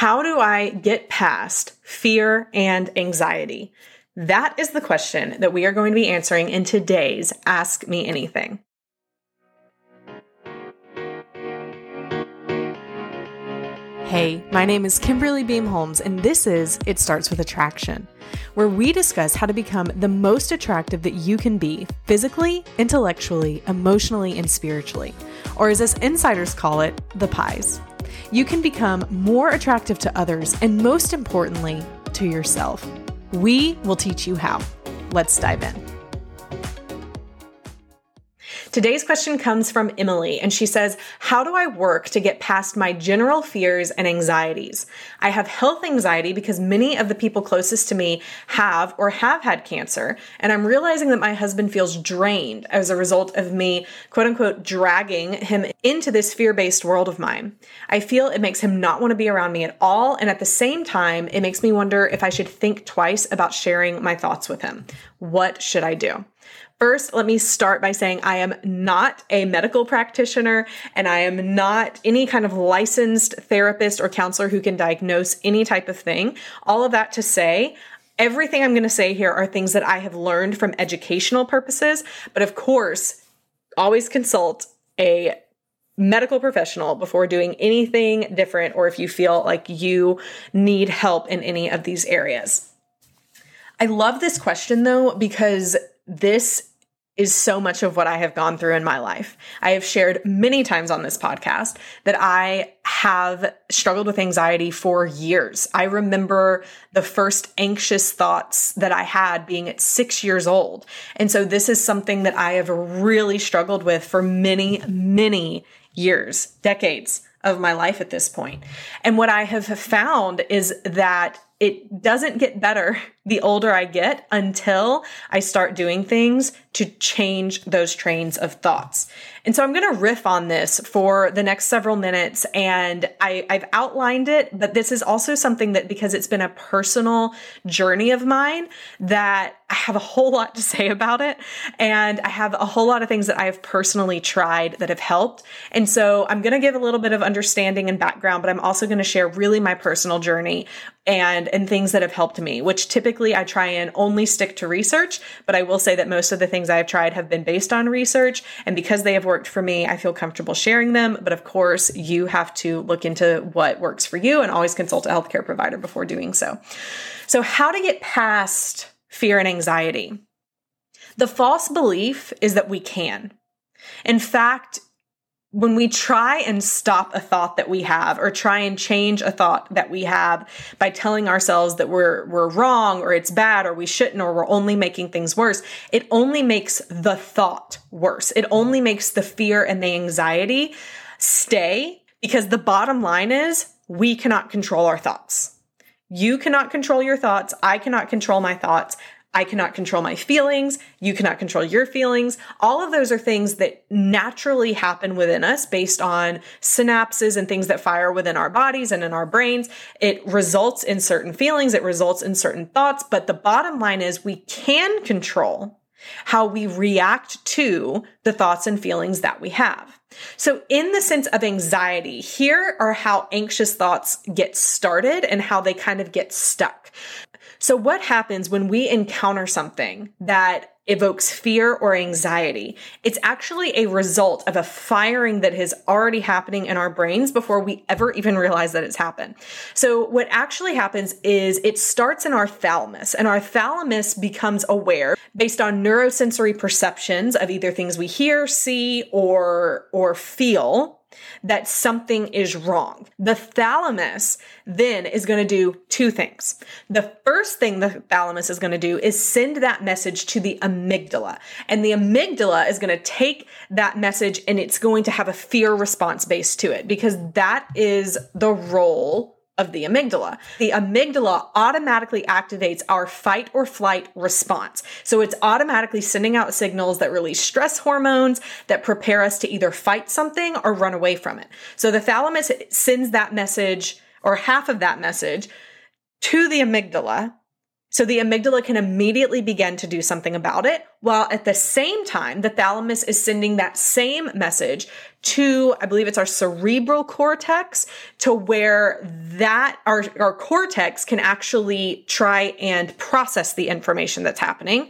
How do I get past fear and anxiety? That is the question that we are going to be answering in today's Ask Me Anything. Hey, my name is Kimberly Beam Holmes, and this is It Starts with Attraction, where we discuss how to become the most attractive that you can be physically, intellectually, emotionally, and spiritually, or as us insiders call it, the pies. You can become more attractive to others and, most importantly, to yourself. We will teach you how. Let's dive in. Today's question comes from Emily, and she says, How do I work to get past my general fears and anxieties? I have health anxiety because many of the people closest to me have or have had cancer, and I'm realizing that my husband feels drained as a result of me, quote unquote, dragging him into this fear based world of mine. I feel it makes him not want to be around me at all, and at the same time, it makes me wonder if I should think twice about sharing my thoughts with him. What should I do? First, let me start by saying I am not a medical practitioner and I am not any kind of licensed therapist or counselor who can diagnose any type of thing. All of that to say, everything I'm going to say here are things that I have learned from educational purposes, but of course, always consult a medical professional before doing anything different or if you feel like you need help in any of these areas. I love this question though because this is so much of what I have gone through in my life. I have shared many times on this podcast that I have struggled with anxiety for years. I remember the first anxious thoughts that I had being at six years old. And so this is something that I have really struggled with for many, many years, decades of my life at this point. And what I have found is that it doesn't get better the older I get until I start doing things to change those trains of thoughts. And so I'm going to riff on this for the next several minutes. And I, have outlined it, but this is also something that because it's been a personal journey of mine that I have a whole lot to say about it. And I have a whole lot of things that I have personally tried that have helped. And so I'm going to give a little bit of understanding and background, but I'm also going to share really my personal journey and, and things that have helped me, which typically I try and only stick to research. But I will say that most of the things I have tried have been based on research. And because they have worked for me, I feel comfortable sharing them. But of course, you have to look into what works for you and always consult a healthcare provider before doing so. So, how to get past fear and anxiety? The false belief is that we can. In fact, when we try and stop a thought that we have or try and change a thought that we have by telling ourselves that we're we're wrong or it's bad or we shouldn't or we're only making things worse it only makes the thought worse. It only makes the fear and the anxiety stay because the bottom line is we cannot control our thoughts. You cannot control your thoughts. I cannot control my thoughts I cannot control my feelings. You cannot control your feelings. All of those are things that naturally happen within us based on synapses and things that fire within our bodies and in our brains. It results in certain feelings. It results in certain thoughts. But the bottom line is we can control how we react to the thoughts and feelings that we have. So, in the sense of anxiety, here are how anxious thoughts get started and how they kind of get stuck. So, what happens when we encounter something that evokes fear or anxiety? It's actually a result of a firing that is already happening in our brains before we ever even realize that it's happened. So, what actually happens is it starts in our thalamus, and our thalamus becomes aware based on neurosensory perceptions of either things we hear, see, or, or feel that something is wrong. The thalamus then is going to do two things. The first thing the thalamus is going to do is send that message to the amygdala. And the amygdala is going to take that message and it's going to have a fear response base to it because that is the role of the amygdala. The amygdala automatically activates our fight or flight response. So it's automatically sending out signals that release stress hormones that prepare us to either fight something or run away from it. So the thalamus sends that message or half of that message to the amygdala So the amygdala can immediately begin to do something about it, while at the same time, the thalamus is sending that same message to, I believe it's our cerebral cortex, to where that, our, our cortex can actually try and process the information that's happening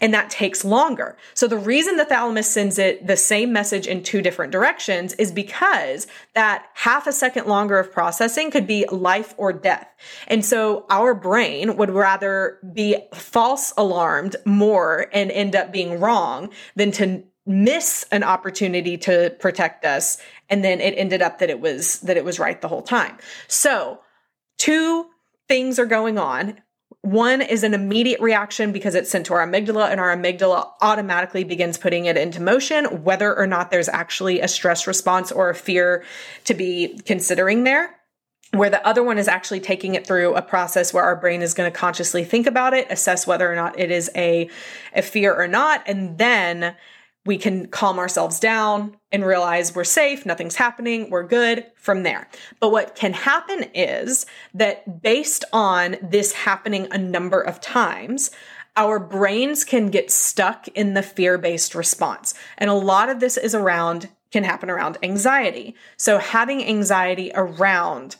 and that takes longer. So the reason the thalamus sends it the same message in two different directions is because that half a second longer of processing could be life or death. And so our brain would rather be false alarmed more and end up being wrong than to miss an opportunity to protect us and then it ended up that it was that it was right the whole time. So, two things are going on one is an immediate reaction because it's sent to our amygdala, and our amygdala automatically begins putting it into motion, whether or not there's actually a stress response or a fear to be considering there. Where the other one is actually taking it through a process where our brain is going to consciously think about it, assess whether or not it is a, a fear or not, and then we can calm ourselves down and realize we're safe, nothing's happening, we're good from there. But what can happen is that based on this happening a number of times, our brains can get stuck in the fear based response. And a lot of this is around, can happen around anxiety. So having anxiety around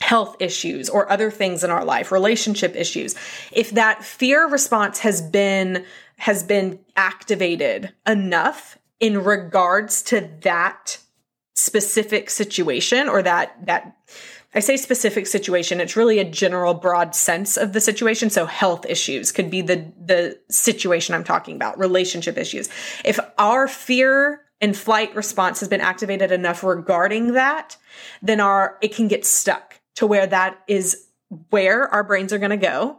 health issues or other things in our life, relationship issues, if that fear response has been has been activated enough in regards to that specific situation or that that I say specific situation, it's really a general broad sense of the situation. So health issues could be the the situation I'm talking about, relationship issues. If our fear and flight response has been activated enough regarding that, then our it can get stuck to where that is where our brains are going to go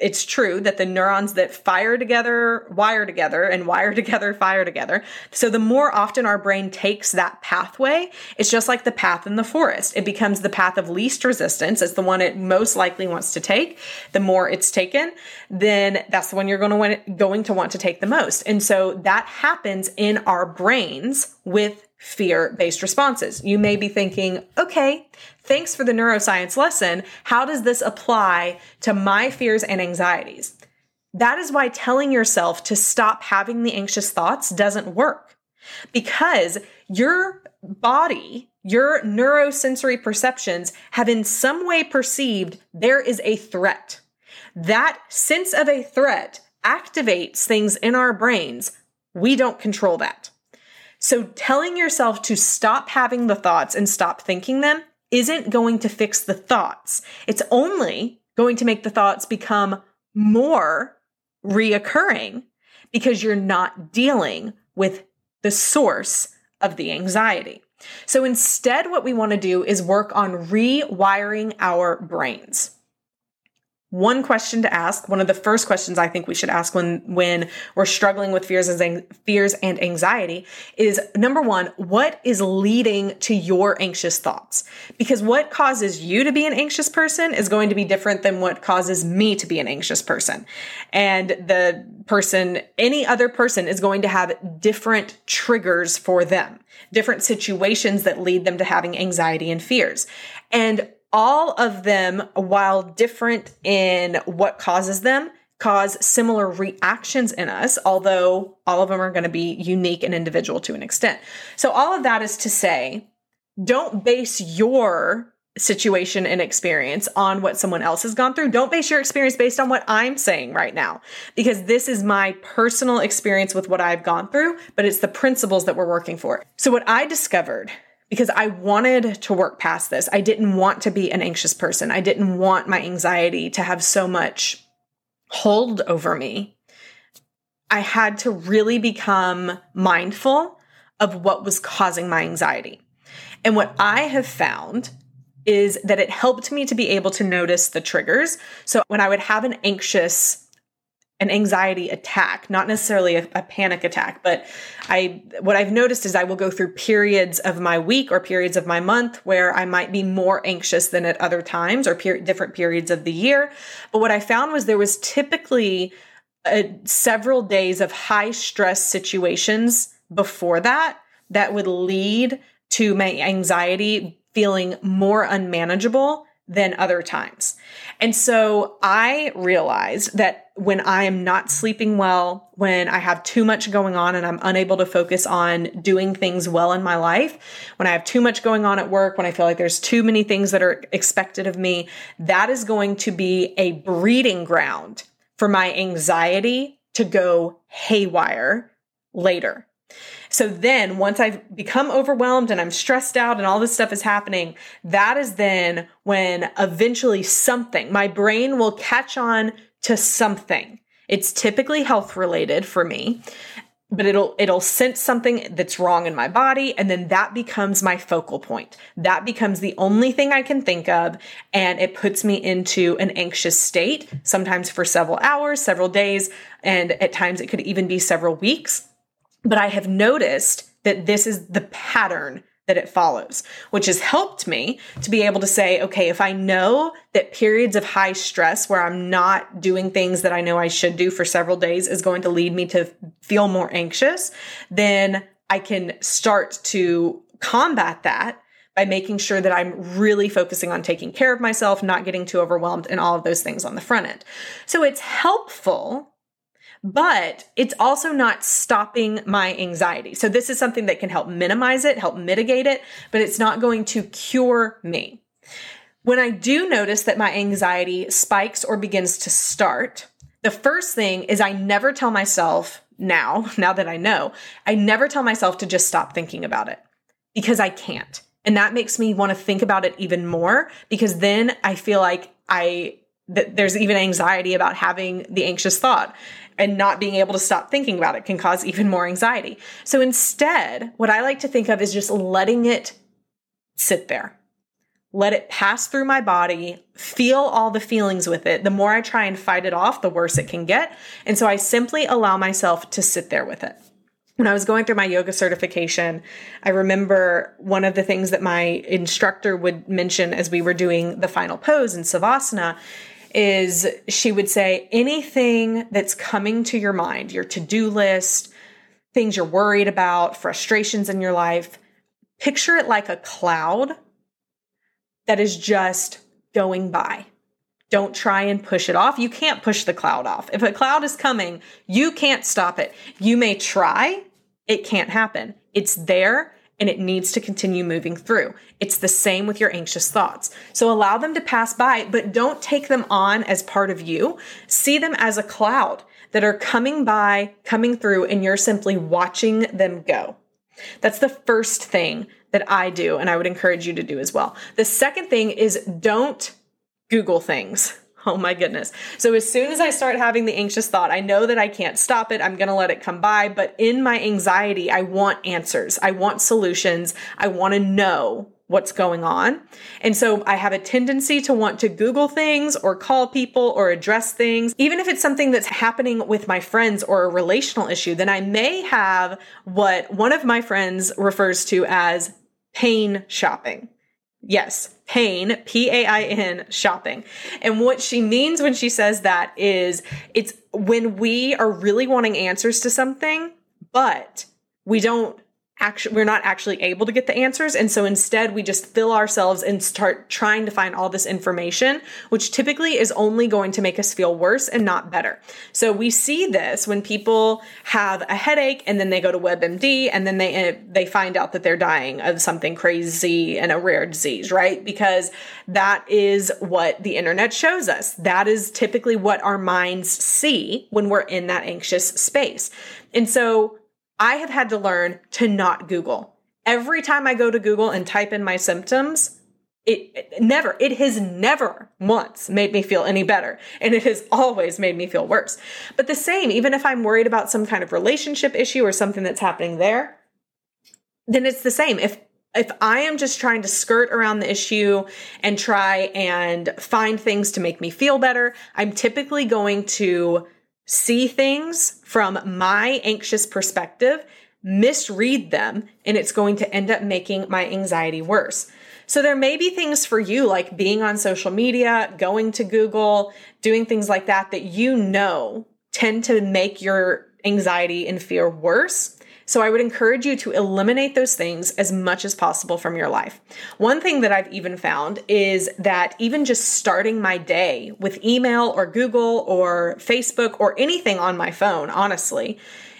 it's true that the neurons that fire together wire together and wire together fire together. So the more often our brain takes that pathway, it's just like the path in the forest. It becomes the path of least resistance. It's the one it most likely wants to take. The more it's taken, then that's the one you're going to want, going to want to take the most. And so that happens in our brains with fear based responses. You may be thinking, okay, thanks for the neuroscience lesson. How does this apply to my fears and anxieties? That is why telling yourself to stop having the anxious thoughts doesn't work because your body, your neurosensory perceptions have in some way perceived there is a threat. That sense of a threat activates things in our brains. We don't control that. So telling yourself to stop having the thoughts and stop thinking them isn't going to fix the thoughts. It's only going to make the thoughts become more reoccurring because you're not dealing with the source of the anxiety. So instead, what we want to do is work on rewiring our brains one question to ask one of the first questions i think we should ask when when we're struggling with fears and fears and anxiety is number one what is leading to your anxious thoughts? Because what causes you to be an anxious person is going to be different than what causes me to be an anxious person. And the person any other person is going to have different triggers for them different situations that lead them to having anxiety and fears. And all of them, while different in what causes them, cause similar reactions in us, although all of them are going to be unique and individual to an extent. So, all of that is to say, don't base your situation and experience on what someone else has gone through. Don't base your experience based on what I'm saying right now, because this is my personal experience with what I've gone through, but it's the principles that we're working for. So, what I discovered because I wanted to work past this. I didn't want to be an anxious person. I didn't want my anxiety to have so much hold over me. I had to really become mindful of what was causing my anxiety. And what I have found is that it helped me to be able to notice the triggers. So when I would have an anxious an anxiety attack, not necessarily a, a, panic attack, but I what I've noticed is I will go through periods of my week or periods of my month where I might be more anxious than at other times or per- different periods of the year. But what I found was there was typically a, uh, several days of high stress situations before that that would lead to my anxiety feeling more unmanageable than other times. And so I realized that when I am not sleeping well, when I have too much going on and I'm unable to focus on doing things well in my life, when I have too much going on at work, when I feel like there's too many things that are expected of me, that is going to be a breeding ground for my anxiety to go haywire later. So then once I've become overwhelmed and I'm stressed out and all this stuff is happening, that is then when eventually something, my brain will catch on to something. It's typically health related for me, but it'll it'll sense something that's wrong in my body and then that becomes my focal point. That becomes the only thing I can think of and it puts me into an anxious state, sometimes for several hours, several days, and at times it could even be several weeks. But I have noticed that this is the pattern that it follows, which has helped me to be able to say, okay, if I know that periods of high stress where I'm not doing things that I know I should do for several days is going to lead me to feel more anxious, then I can start to combat that by making sure that I'm really focusing on taking care of myself, not getting too overwhelmed, and all of those things on the front end. So it's helpful but it's also not stopping my anxiety. So this is something that can help minimize it, help mitigate it, but it's not going to cure me. When I do notice that my anxiety spikes or begins to start, the first thing is I never tell myself now, now that I know, I never tell myself to just stop thinking about it because I can't. And that makes me want to think about it even more because then I feel like I that there's even anxiety about having the anxious thought and not being able to stop thinking about it can cause even more anxiety. So instead, what I like to think of is just letting it sit there. Let it pass through my body, feel all the feelings with it. The more I try and fight it off, the worse it can get. And so I simply allow myself to sit there with it. When I was going through my yoga certification, I remember one of the things that my instructor would mention as we were doing the final pose in Savasana is she would say anything that's coming to your mind, your to do list, things you're worried about, frustrations in your life, picture it like a cloud that is just going by. Don't try and push it off. You can't push the cloud off. If a cloud is coming, you can't stop it. You may try, it can't happen. It's there and it needs to continue moving through. It's the same with your anxious thoughts. So allow them to pass by, but don't take them on as part of you. See them as a cloud that are coming by, coming through, and you're simply watching them go. That's the first thing that I do, and I would encourage you to do as well. The second thing is don't Google things. Oh my goodness. So as soon as I start having the anxious thought, I know that I can't stop it. I'm going to let it come by. But in my anxiety, I want answers. I want solutions. I want to know what's going on. And so I have a tendency to want to Google things or call people or address things. Even if it's something that's happening with my friends or a relational issue, then I may have what one of my friends refers to as pain shopping. Yes, pain, P A I N, shopping. And what she means when she says that is it's when we are really wanting answers to something, but we don't actually we're not actually able to get the answers and so instead we just fill ourselves and start trying to find all this information which typically is only going to make us feel worse and not better. So we see this when people have a headache and then they go to webmd and then they eh, they find out that they're dying of something crazy and a rare disease right? Because that is what the internet shows us. That is typically what our minds see when we're in that anxious space. And so I have had to learn to not Google. Every time I go to Google and type in my symptoms, it, it, never, it has never once made me feel any better. And it has always made me feel worse. But the same, even if I'm worried about some kind of relationship issue or something that's happening there, then it's the same. If if I am just trying to skirt around the issue and try and find things to make me feel better, I'm typically going to see things from my anxious perspective, misread them, and it's going to end up making my anxiety worse. So there may be things for you like being on social media, going to Google, doing things like that that you know tend to make your anxiety and fear worse. So I would encourage you to eliminate those things as much as possible from your life. One thing that I've even found is that even just starting my day with email or Google or Facebook or anything on my phone, honestly,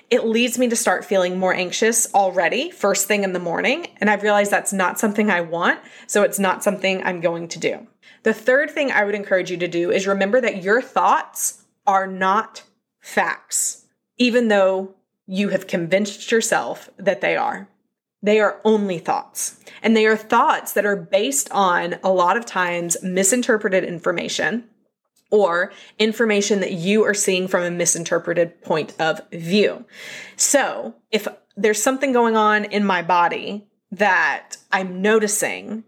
it leads me to start feeling more anxious already first thing in the morning. And I've realized that's not something I want. So it's not something I'm going to do. The third thing I would encourage you to do is remember that your thoughts are not facts, even though you have convinced yourself that they are. They are only thoughts. And they are thoughts that are based on a lot of times misinterpreted information or information that you are seeing from a misinterpreted point of view. So if there's something going on in my body that I'm noticing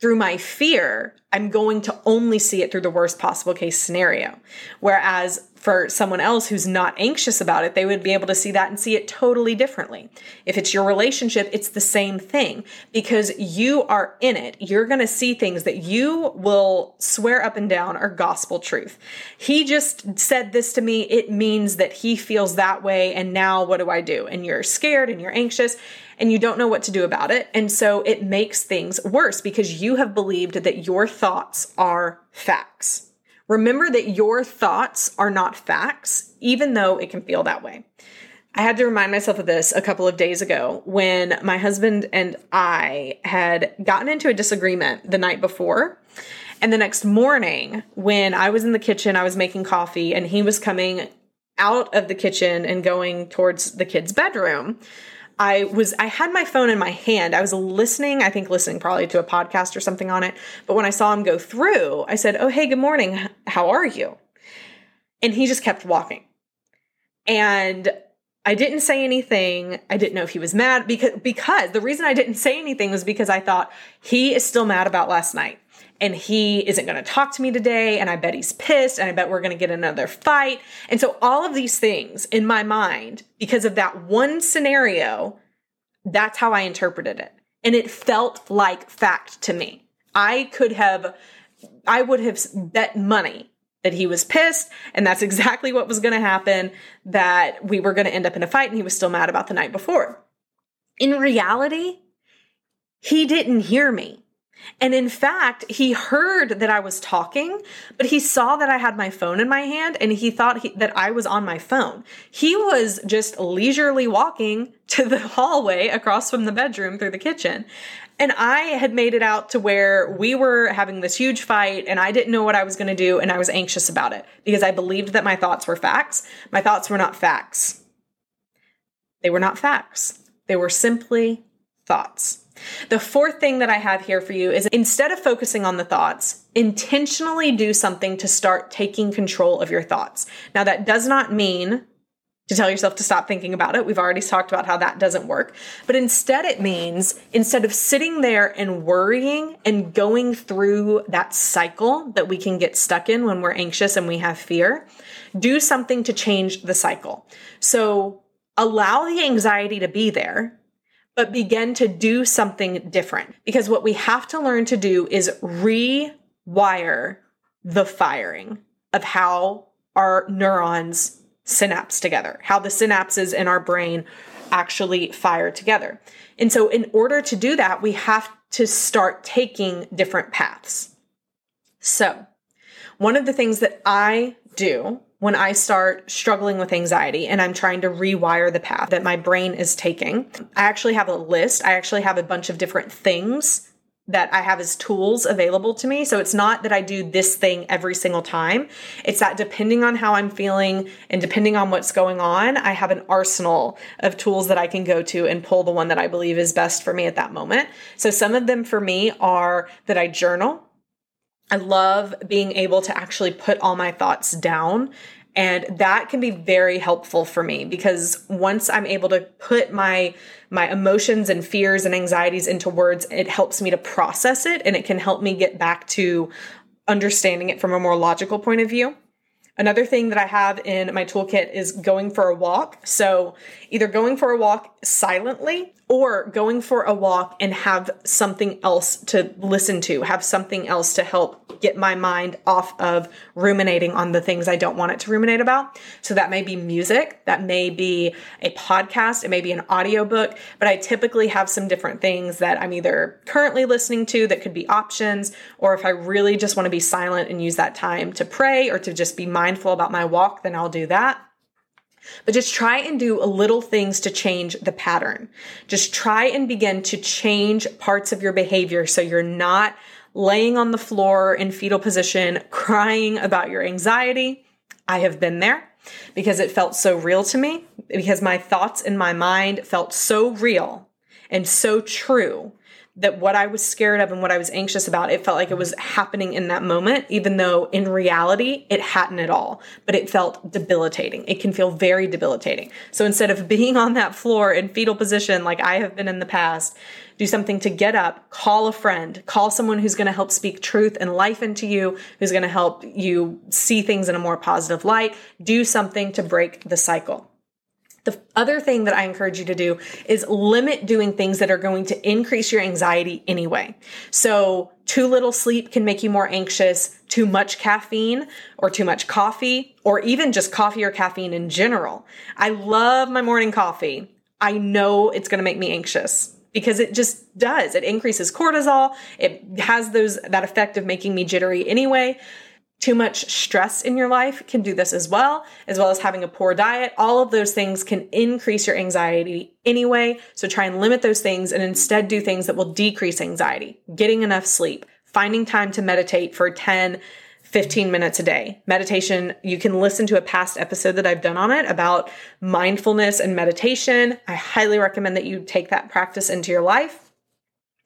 through my fear, I'm going to only see it through the worst possible case scenario. Whereas for someone else who's not anxious about it, they would be able to see that and see it totally differently. If it's your relationship, it's the same thing because you are in it. You're going to see things that you will swear up and down are gospel truth. He just said this to me. It means that he feels that way. And now what do I do? And you're scared and you're anxious and you don't know what to do about it. And so it makes things worse because you have believed that your thoughts are facts. Remember that your thoughts are not facts, even though it can feel that way. I had to remind myself of this a couple of days ago when my husband and I had gotten into a disagreement the night before. And the next morning, when I was in the kitchen, I was making coffee, and he was coming out of the kitchen and going towards the kid's bedroom. I was I had my phone in my hand. I was listening, I think listening probably to a podcast or something on it. But when I saw him go through, I said, "Oh, hey, good morning. How are you?" And he just kept walking. And I didn't say anything. I didn't know if he was mad because because the reason I didn't say anything was because I thought he is still mad about last night and he isn't going to talk to me today and I bet he's pissed and I bet we're going to get another fight. And so all of these things in my mind because of that one scenario, that's how I interpreted it. And it felt like fact to me. I could have I would have bet money that he was pissed and that's exactly what was going to happen that we were going to end up in a fight and he was still mad about the night before. In reality, he didn't hear me. And in fact, he heard that I was talking, but he saw that I had my phone in my hand and he thought he, that I was on my phone. He was just leisurely walking to the hallway across from the bedroom through the kitchen. And I had made it out to where we were having this huge fight and I didn't know what I was going to do and I was anxious about it because I believed that my thoughts were facts. My thoughts were not facts. They were not facts. They were simply thoughts. The fourth thing that I have here for you is instead of focusing on the thoughts, intentionally do something to start taking control of your thoughts. Now, that does not mean to tell yourself to stop thinking about it. We've already talked about how that doesn't work. But instead, it means instead of sitting there and worrying and going through that cycle that we can get stuck in when we're anxious and we have fear, do something to change the cycle. So allow the anxiety to be there but begin to do something different. Because what we have to learn to do is rewire the firing of how our neurons synapse together, how the synapses in our brain actually fire together. And so, in order to do that, we have to start taking different paths. So, one of the things that I do when I start struggling with anxiety and I'm trying to rewire the path that my brain is taking. I actually have a list. I actually have a bunch of different things that I have as tools available to me. So it's not that I do this thing every single time. It's that depending on how I'm feeling and depending on what's going on, I have an arsenal of tools that I can go to and pull the one that I believe is best for me at that moment. So some of them for me are that I journal. I love being able to actually put all my thoughts down. And that can be very helpful for me because once I'm able to put my my emotions and fears and anxieties into words, it helps me to process it and it can help me get back to understanding it from a more logical point of view. Another thing that I have in my toolkit is going for a walk. So, either going for a walk silently or going for a walk and have something else to listen to, have something else to help get my mind off of ruminating on the things I don't want it to ruminate about. So that may be music, that may be a podcast, it may be an audiobook, but I typically have some different things that I'm either currently listening to that could be options, or if I really just want to be silent and use that time to pray or to just be mindful about my walk, then I'll do that. But just try and do little things to change the pattern. Just try and begin to change parts of your behavior so you're not laying on the floor in fetal position crying about your anxiety. I have been there because it felt so real to me, because my thoughts in my mind felt so real and so true that what I was scared of and what I was anxious about, it felt like it was happening in that moment, even though in reality it hadn't at all. But it felt debilitating. It can feel very debilitating. So instead of being on that floor in fetal position like I have been in the past, do something to get up, call a friend, call someone who's going to help speak truth and life into you, who's going to help you see things in a more positive light. Do something to break the cycle. The other thing that I encourage you to do is limit doing things that are going to increase your anxiety anyway. So, too little sleep can make you more anxious, too much caffeine or too much coffee, or even just coffee or caffeine in general. I love my morning coffee. I know it's going to make me anxious because it just does. It increases cortisol. It has those that effect of making me jittery anyway. Too much stress in your life can do this as well, as well as having a poor diet. All of those things can increase your anxiety anyway. So try and limit those things and instead do things that will decrease anxiety. Getting enough sleep, finding time to meditate for 10, 15 minutes a day. Meditation, you can listen to a past episode that I've done on it about mindfulness and meditation. I highly recommend that you take that practice into your life.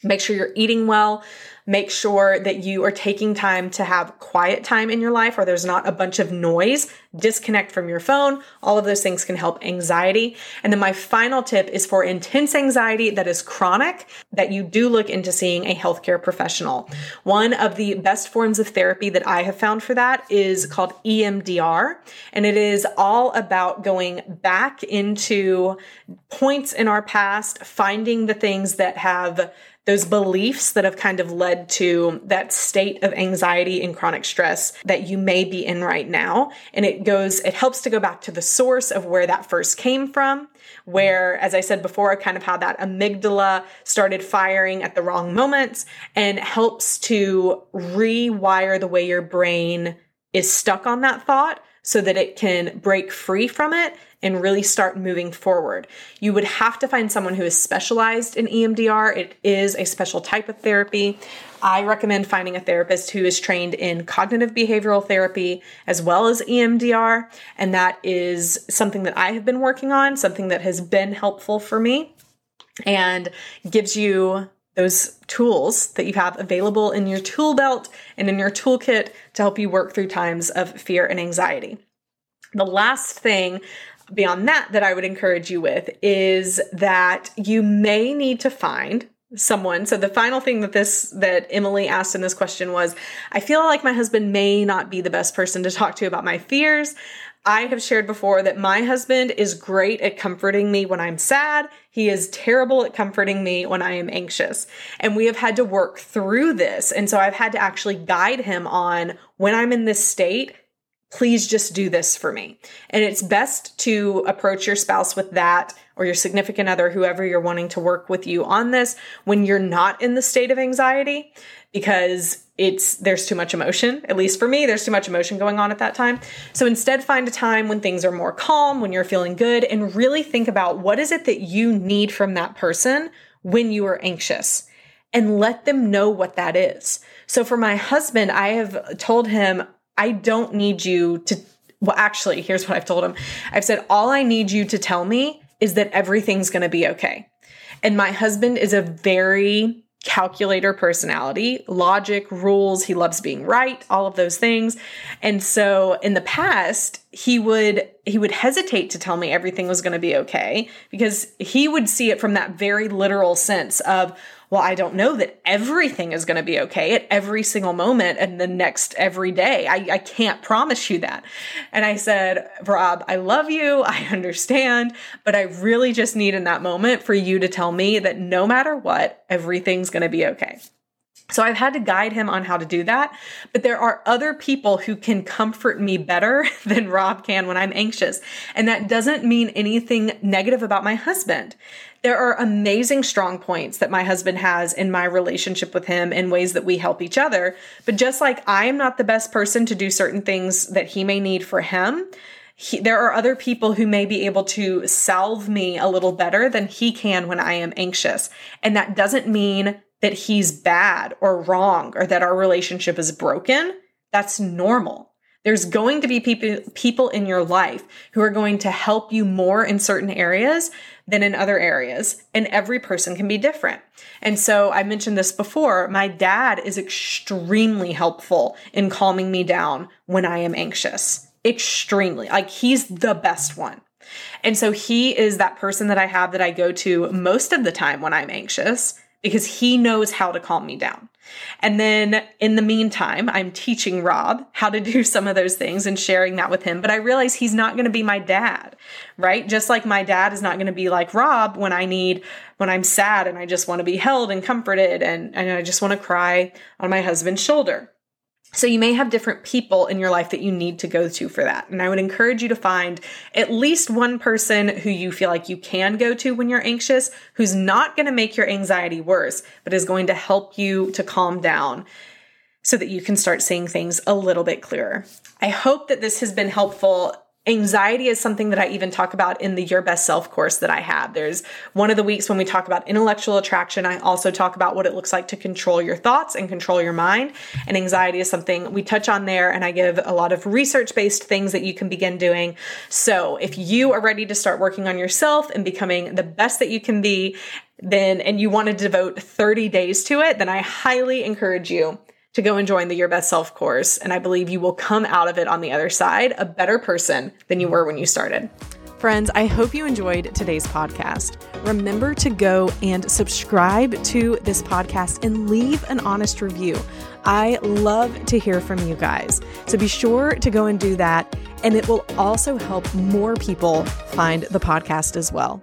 Make sure you're eating well. Make sure that you are taking time to have quiet time in your life where there's not a bunch of noise. Disconnect from your phone. All of those things can help anxiety. And then my final tip is for intense anxiety that is chronic, that you do look into seeing a healthcare professional. One of the best forms of therapy that I have found for that is called EMDR. And it is all about going back into points in our past, finding the things that have those beliefs that have kind of led to that state of anxiety and chronic stress that you may be in right now. And it goes, it helps to go back to the source of where that first came from, where, as I said before, kind of how that amygdala started firing at the wrong moments and helps to rewire the way your brain is stuck on that thought so that it can break free from it and really start moving forward. You would have to find someone who is specialized in EMDR. It is a special type of therapy. I recommend finding a therapist who is trained in cognitive behavioral therapy as well as EMDR. And that is something that I have been working on, something that has been helpful for me and gives you those tools that you have available in your tool belt and in your toolkit to help you work through times of fear and anxiety. The last thing beyond that that I would encourage you with is that you may need to find someone. So the final thing that this that Emily asked in this question was I feel like my husband may not be the best person to talk to about my fears. I have shared before that my husband is great at comforting me when I'm sad. He is terrible at comforting me when I am anxious. And we have had to work through this. And so I've had to actually guide him on when I'm in this state, please just do this for me. And it's best to approach your spouse with that or your significant other, whoever you're wanting to work with you on this when you're not in the state of anxiety because it's there's too much emotion. At least for me, there's too much emotion going on at that time. So instead find a time when things are more calm, when you're feeling good and really think about what is it that you need from that person when you are anxious and let them know what that is. So for my husband, I have told him I don't need you to, well, actually, here's what I've told him I've said, all I need you to tell me is that everything's going to be okay. And my husband is a very calculator personality, logic, rules. He loves being right, all of those things. And so in the past, he would he would hesitate to tell me everything was going to be okay because he would see it from that very literal sense of well, I don't know that everything is going to be okay at every single moment and the next every day. I, I can't promise you that. And I said, Rob, I love you. I understand, but I really just need in that moment for you to tell me that no matter what, everything's going to be okay. So I've had to guide him on how to do that. But there are other people who can comfort me better than Rob can when I'm anxious. And that doesn't mean anything negative about my husband. There are amazing strong points that my husband has in my relationship with him in ways that we help each other. But just like I am not the best person to do certain things that he may need for him, he, there are other people who may be able to salve me a little better than he can when I am anxious. And that doesn't mean that he's bad or wrong or that our relationship is broken. That's normal. There's going to be people people in your life who are going to help you more in certain areas than in other areas, and every person can be different. And so I mentioned this before, my dad is extremely helpful in calming me down when I am anxious. Extremely. Like he's the best one. And so he is that person that I have that I go to most of the time when I'm anxious because he knows how to calm me down. And then in the meantime, I'm teaching Rob how to do some of those things and sharing that with him. But I realize he's not going to be my dad, right? Just like my dad is not going to be like Rob when I need, when I'm sad and I just want to be held and comforted and, and I just want to cry on my husband's shoulder. So you may have different people in your life that you need to go to for that. And I would encourage you to find at least one person who you feel like you can go to when you're anxious, who's not going to make your anxiety worse, but is going to help you to calm down so that you can start seeing things a little bit clearer. I hope that this has been helpful Anxiety is something that I even talk about in the Your Best Self course that I have. There's one of the weeks when we talk about intellectual attraction. I also talk about what it looks like to control your thoughts and control your mind. And anxiety is something we touch on there, and I give a lot of research based things that you can begin doing. So if you are ready to start working on yourself and becoming the best that you can be, then and you want to devote 30 days to it, then I highly encourage you to go and join the Your Best Self course. And I believe you will come out of it on the other side a better person than you were when you started. Friends, I hope you enjoyed today's podcast. Remember to go and subscribe to this podcast and leave an honest review. I love to hear from you guys. So be sure to go and do that. And it will also help more people find the podcast as well.